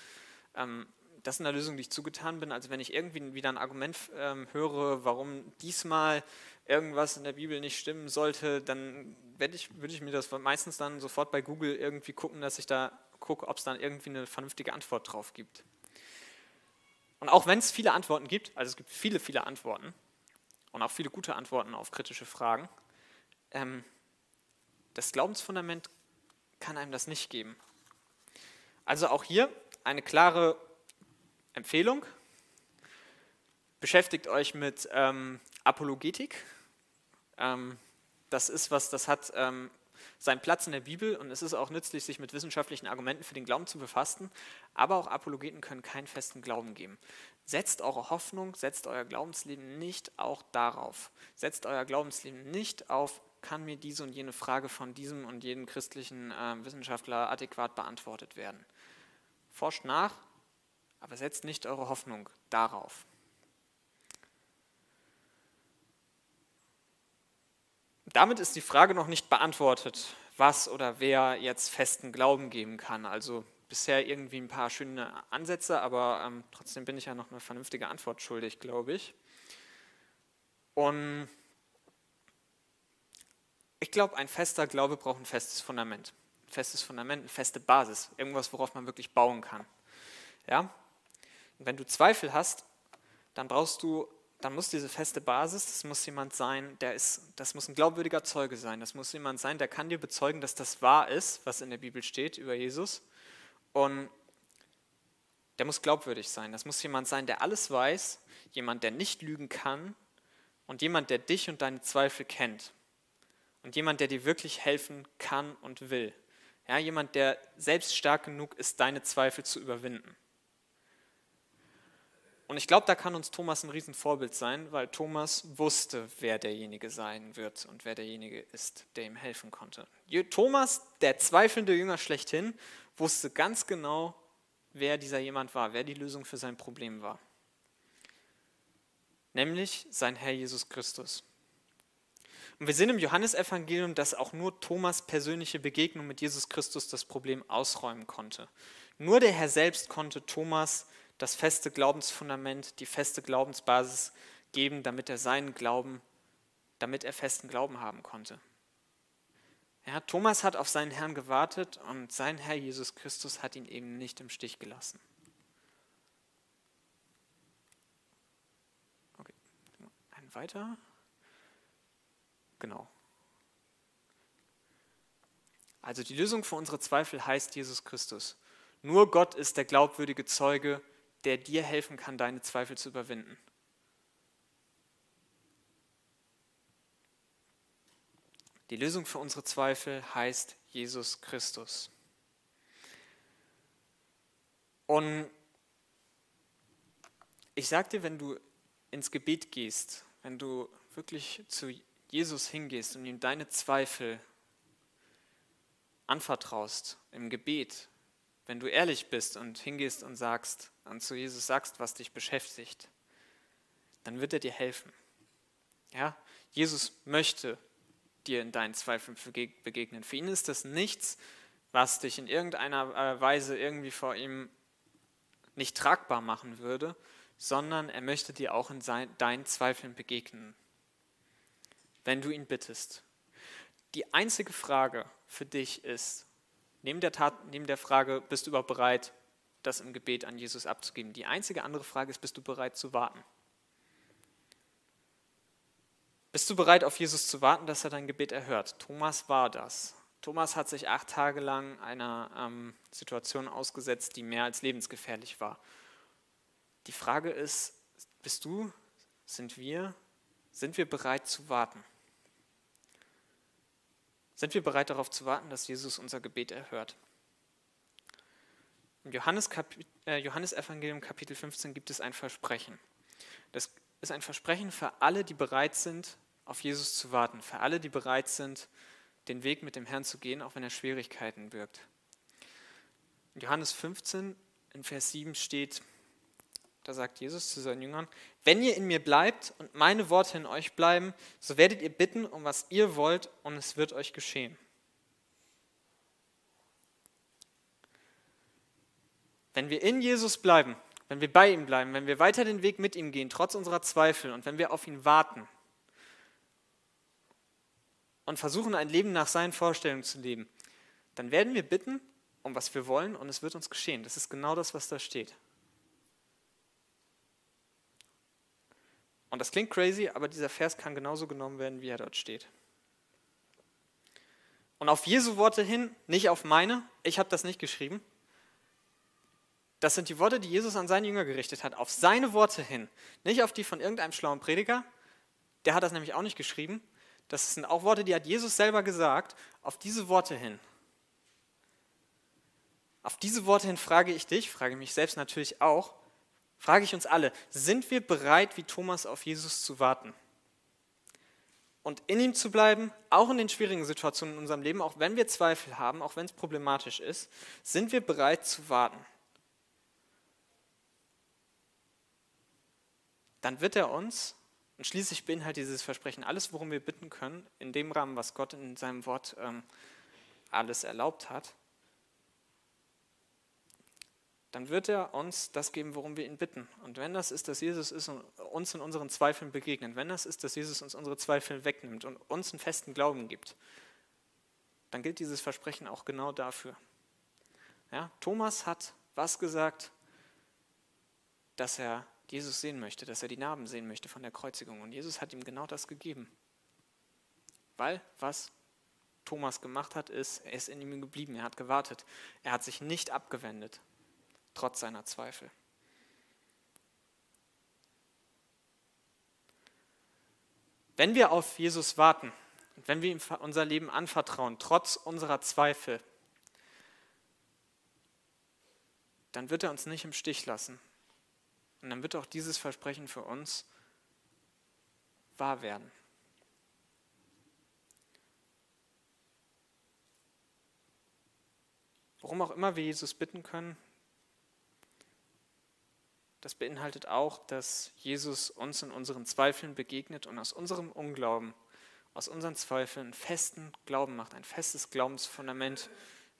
ähm, das ist eine Lösung, die ich zugetan bin. Also wenn ich irgendwie wieder ein Argument ähm, höre, warum diesmal irgendwas in der Bibel nicht stimmen sollte, dann ich, würde ich mir das meistens dann sofort bei Google irgendwie gucken, dass ich da gucke, ob es dann irgendwie eine vernünftige Antwort drauf gibt. Und auch wenn es viele Antworten gibt, also es gibt viele, viele Antworten und auch viele gute Antworten auf kritische Fragen, ähm, das Glaubensfundament kann einem das nicht geben. Also auch hier eine klare Empfehlung. Beschäftigt euch mit ähm, Apologetik. Ähm, das ist was, das hat ähm, seinen Platz in der Bibel und es ist auch nützlich, sich mit wissenschaftlichen Argumenten für den Glauben zu befassen. Aber auch Apologeten können keinen festen Glauben geben. Setzt eure Hoffnung, setzt euer Glaubensleben nicht auch darauf. Setzt euer Glaubensleben nicht auf kann mir diese und jene Frage von diesem und jenem christlichen äh, Wissenschaftler adäquat beantwortet werden. Forscht nach, aber setzt nicht eure Hoffnung darauf. Damit ist die Frage noch nicht beantwortet, was oder wer jetzt festen Glauben geben kann. Also bisher irgendwie ein paar schöne Ansätze, aber ähm, trotzdem bin ich ja noch eine vernünftige Antwort schuldig, glaube ich. Und ich glaube, ein fester Glaube braucht ein festes Fundament. Ein festes Fundament, eine feste Basis, irgendwas, worauf man wirklich bauen kann. Ja? Und wenn du Zweifel hast, dann brauchst du, dann muss diese feste Basis, das muss jemand sein, der ist, das muss ein glaubwürdiger Zeuge sein. Das muss jemand sein, der kann dir bezeugen, dass das wahr ist, was in der Bibel steht über Jesus. Und der muss glaubwürdig sein. Das muss jemand sein, der alles weiß, jemand, der nicht lügen kann und jemand, der dich und deine Zweifel kennt. Und jemand, der dir wirklich helfen kann und will. Ja, jemand, der selbst stark genug ist, deine Zweifel zu überwinden. Und ich glaube, da kann uns Thomas ein Riesenvorbild sein, weil Thomas wusste, wer derjenige sein wird und wer derjenige ist, der ihm helfen konnte. Thomas, der zweifelnde Jünger schlechthin, wusste ganz genau, wer dieser jemand war, wer die Lösung für sein Problem war. Nämlich sein Herr Jesus Christus. Und wir sehen im Johannesevangelium, dass auch nur Thomas persönliche Begegnung mit Jesus Christus das Problem ausräumen konnte. Nur der Herr selbst konnte Thomas das feste Glaubensfundament, die feste Glaubensbasis geben, damit er seinen Glauben, damit er festen Glauben haben konnte. Ja, Thomas hat auf seinen Herrn gewartet und sein Herr Jesus Christus hat ihn eben nicht im Stich gelassen. Okay, ein weiter. Genau. Also die Lösung für unsere Zweifel heißt Jesus Christus. Nur Gott ist der glaubwürdige Zeuge, der dir helfen kann, deine Zweifel zu überwinden. Die Lösung für unsere Zweifel heißt Jesus Christus. Und ich sage dir, wenn du ins Gebet gehst, wenn du wirklich zu Jesus hingehst und ihm deine Zweifel anvertraust im Gebet, wenn du ehrlich bist und hingehst und sagst und zu Jesus sagst, was dich beschäftigt, dann wird er dir helfen. Ja? Jesus möchte dir in deinen Zweifeln begegnen. Für ihn ist das nichts, was dich in irgendeiner äh, Weise irgendwie vor ihm nicht tragbar machen würde, sondern er möchte dir auch in deinen Zweifeln begegnen, wenn du ihn bittest. Die einzige Frage für dich ist, neben der, Tat, neben der Frage, bist du überhaupt bereit, das im Gebet an Jesus abzugeben? Die einzige andere Frage ist, bist du bereit zu warten? Bist du bereit, auf Jesus zu warten, dass er dein Gebet erhört? Thomas war das. Thomas hat sich acht Tage lang einer ähm, Situation ausgesetzt, die mehr als lebensgefährlich war. Die Frage ist, bist du, sind wir, sind wir bereit zu warten? Sind wir bereit darauf zu warten, dass Jesus unser Gebet erhört? Im Johannes, äh, Johannes Evangelium Kapitel 15 gibt es ein Versprechen. Das ist ein Versprechen für alle, die bereit sind, auf Jesus zu warten, für alle, die bereit sind, den Weg mit dem Herrn zu gehen, auch wenn er Schwierigkeiten birgt. In Johannes 15, in Vers 7 steht, da sagt Jesus zu seinen Jüngern, wenn ihr in mir bleibt und meine Worte in euch bleiben, so werdet ihr bitten, um was ihr wollt, und es wird euch geschehen. Wenn wir in Jesus bleiben, wenn wir bei ihm bleiben, wenn wir weiter den Weg mit ihm gehen, trotz unserer Zweifel, und wenn wir auf ihn warten, und versuchen, ein Leben nach seinen Vorstellungen zu leben, dann werden wir bitten, um was wir wollen, und es wird uns geschehen. Das ist genau das, was da steht. Und das klingt crazy, aber dieser Vers kann genauso genommen werden, wie er dort steht. Und auf Jesu Worte hin, nicht auf meine, ich habe das nicht geschrieben. Das sind die Worte, die Jesus an seine Jünger gerichtet hat, auf seine Worte hin, nicht auf die von irgendeinem schlauen Prediger. Der hat das nämlich auch nicht geschrieben, das sind auch Worte, die hat Jesus selber gesagt, auf diese Worte hin. Auf diese Worte hin frage ich dich, frage mich selbst natürlich auch, frage ich uns alle, sind wir bereit, wie Thomas auf Jesus zu warten? und in ihm zu bleiben, auch in den schwierigen Situationen in unserem Leben, auch wenn wir Zweifel haben, auch wenn es problematisch ist, sind wir bereit zu warten. Dann wird er uns, und schließlich beinhaltet dieses Versprechen alles, worum wir bitten können, in dem Rahmen, was Gott in seinem Wort ähm, alles erlaubt hat, dann wird er uns das geben, worum wir ihn bitten. Und wenn das ist, dass Jesus ist und uns in unseren Zweifeln begegnet, wenn das ist, dass Jesus uns unsere Zweifel wegnimmt und uns einen festen Glauben gibt, dann gilt dieses Versprechen auch genau dafür. Ja, Thomas hat was gesagt, dass er Jesus sehen möchte, dass er die Narben sehen möchte von der Kreuzigung. Und Jesus hat ihm genau das gegeben. Weil was Thomas gemacht hat, ist, er ist in ihm geblieben, er hat gewartet, er hat sich nicht abgewendet trotz seiner Zweifel. Wenn wir auf Jesus warten und wenn wir ihm unser Leben anvertrauen, trotz unserer Zweifel, dann wird er uns nicht im Stich lassen. Und dann wird auch dieses Versprechen für uns wahr werden. Worum auch immer wir Jesus bitten können, das beinhaltet auch, dass Jesus uns in unseren Zweifeln begegnet und aus unserem Unglauben, aus unseren Zweifeln festen Glauben macht, ein festes Glaubensfundament,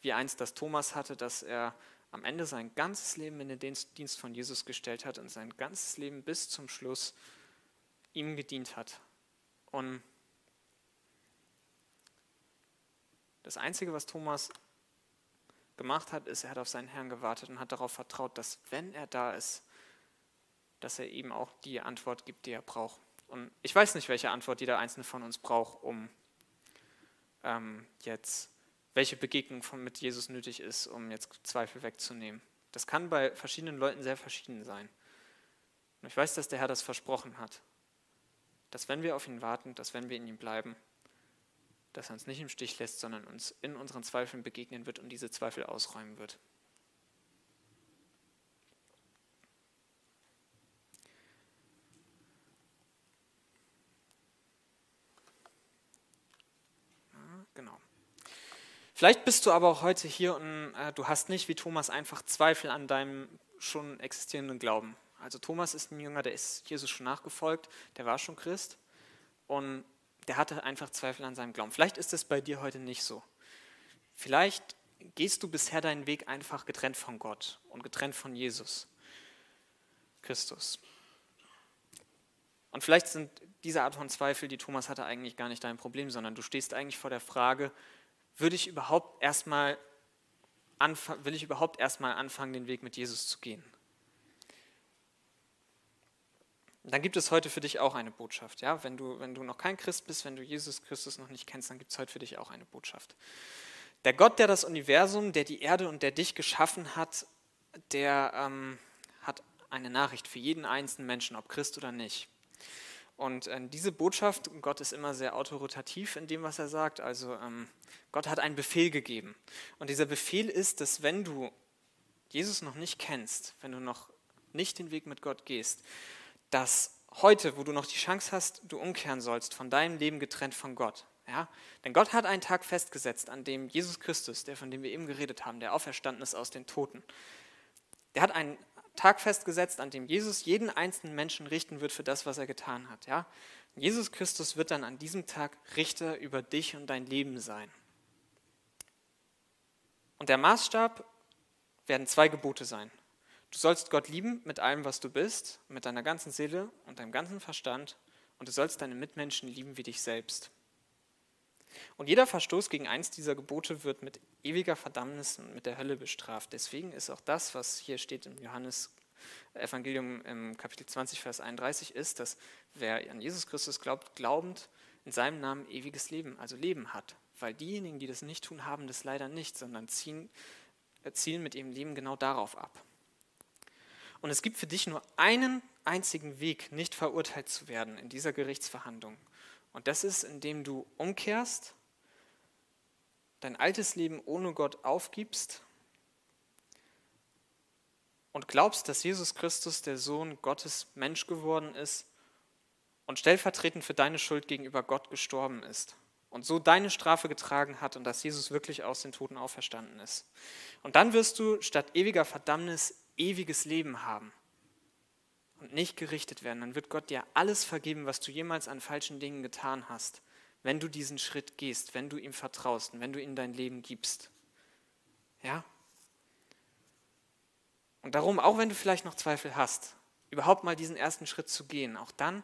wie einst das Thomas hatte, dass er am Ende sein ganzes Leben in den Dienst von Jesus gestellt hat und sein ganzes Leben bis zum Schluss ihm gedient hat. Und das Einzige, was Thomas gemacht hat, ist, er hat auf seinen Herrn gewartet und hat darauf vertraut, dass wenn er da ist, dass er ihm auch die Antwort gibt, die er braucht. Und ich weiß nicht, welche Antwort jeder einzelne von uns braucht, um ähm, jetzt, welche Begegnung von, mit Jesus nötig ist, um jetzt Zweifel wegzunehmen. Das kann bei verschiedenen Leuten sehr verschieden sein. Und ich weiß, dass der Herr das versprochen hat, dass wenn wir auf ihn warten, dass wenn wir in ihm bleiben, dass er uns nicht im Stich lässt, sondern uns in unseren Zweifeln begegnen wird und diese Zweifel ausräumen wird. Genau. Vielleicht bist du aber auch heute hier und äh, du hast nicht wie Thomas einfach Zweifel an deinem schon existierenden Glauben. Also Thomas ist ein Jünger, der ist Jesus schon nachgefolgt, der war schon Christ und der hatte einfach Zweifel an seinem Glauben. Vielleicht ist es bei dir heute nicht so. Vielleicht gehst du bisher deinen Weg einfach getrennt von Gott und getrennt von Jesus Christus. Und vielleicht sind diese Art von Zweifel, die Thomas hatte, eigentlich gar nicht dein Problem, sondern du stehst eigentlich vor der Frage, würde ich überhaupt erstmal will ich überhaupt erstmal anfangen, den Weg mit Jesus zu gehen? Dann gibt es heute für dich auch eine Botschaft. Ja? Wenn, du, wenn du noch kein Christ bist, wenn du Jesus Christus noch nicht kennst, dann gibt es heute für dich auch eine Botschaft. Der Gott, der das Universum, der die Erde und der dich geschaffen hat, der ähm, hat eine Nachricht für jeden einzelnen Menschen, ob Christ oder nicht. Und äh, diese Botschaft, Gott ist immer sehr autoritativ in dem, was er sagt. Also ähm, Gott hat einen Befehl gegeben. Und dieser Befehl ist, dass wenn du Jesus noch nicht kennst, wenn du noch nicht den Weg mit Gott gehst, dass heute, wo du noch die Chance hast, du umkehren sollst von deinem Leben getrennt von Gott. Ja? Denn Gott hat einen Tag festgesetzt, an dem Jesus Christus, der von dem wir eben geredet haben, der auferstanden ist aus den Toten, der hat einen Tag festgesetzt, an dem Jesus jeden einzelnen Menschen richten wird für das, was er getan hat. Ja? Jesus Christus wird dann an diesem Tag Richter über dich und dein Leben sein. Und der Maßstab werden zwei Gebote sein. Du sollst Gott lieben mit allem, was du bist, mit deiner ganzen Seele und deinem ganzen Verstand, und du sollst deine Mitmenschen lieben wie dich selbst. Und jeder Verstoß gegen eins dieser Gebote wird mit ewiger Verdammnis und mit der Hölle bestraft. Deswegen ist auch das, was hier steht im Johannes Evangelium im Kapitel 20, Vers 31, ist, dass wer an Jesus Christus glaubt, glaubend in seinem Namen ewiges Leben, also Leben hat. Weil diejenigen, die das nicht tun, haben das leider nicht, sondern ziehen, zielen mit ihrem Leben genau darauf ab. Und es gibt für dich nur einen einzigen Weg, nicht verurteilt zu werden in dieser Gerichtsverhandlung. Und das ist, indem du umkehrst, dein altes Leben ohne Gott aufgibst und glaubst, dass Jesus Christus, der Sohn Gottes, Mensch geworden ist und stellvertretend für deine Schuld gegenüber Gott gestorben ist und so deine Strafe getragen hat und dass Jesus wirklich aus den Toten auferstanden ist. Und dann wirst du statt ewiger Verdammnis ewiges Leben haben und nicht gerichtet werden. Dann wird Gott dir alles vergeben, was du jemals an falschen Dingen getan hast, wenn du diesen Schritt gehst, wenn du ihm vertraust und wenn du ihm dein Leben gibst. Ja? Und darum, auch wenn du vielleicht noch Zweifel hast, überhaupt mal diesen ersten Schritt zu gehen, auch dann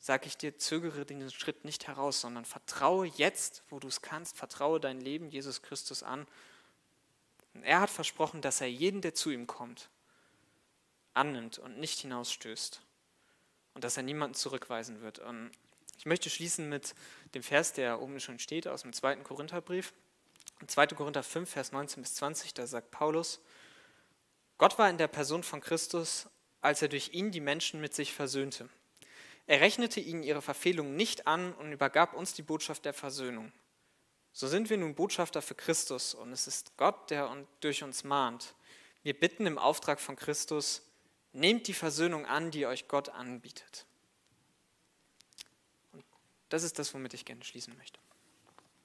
sage ich dir, zögere diesen Schritt nicht heraus, sondern vertraue jetzt, wo du es kannst, vertraue dein Leben Jesus Christus an. Und er hat versprochen, dass er jeden, der zu ihm kommt, annimmt und nicht hinausstößt. Und dass er niemanden zurückweisen wird. Und ich möchte schließen mit dem Vers, der oben schon steht, aus dem zweiten Korintherbrief. 2. Korinther 5, Vers 19 bis 20, da sagt Paulus, Gott war in der Person von Christus, als er durch ihn die Menschen mit sich versöhnte er rechnete ihnen ihre Verfehlungen nicht an und übergab uns die Botschaft der Versöhnung. So sind wir nun Botschafter für Christus und es ist Gott, der durch uns mahnt. Wir bitten im Auftrag von Christus, nehmt die Versöhnung an, die euch Gott anbietet. Und das ist das, womit ich gerne schließen möchte.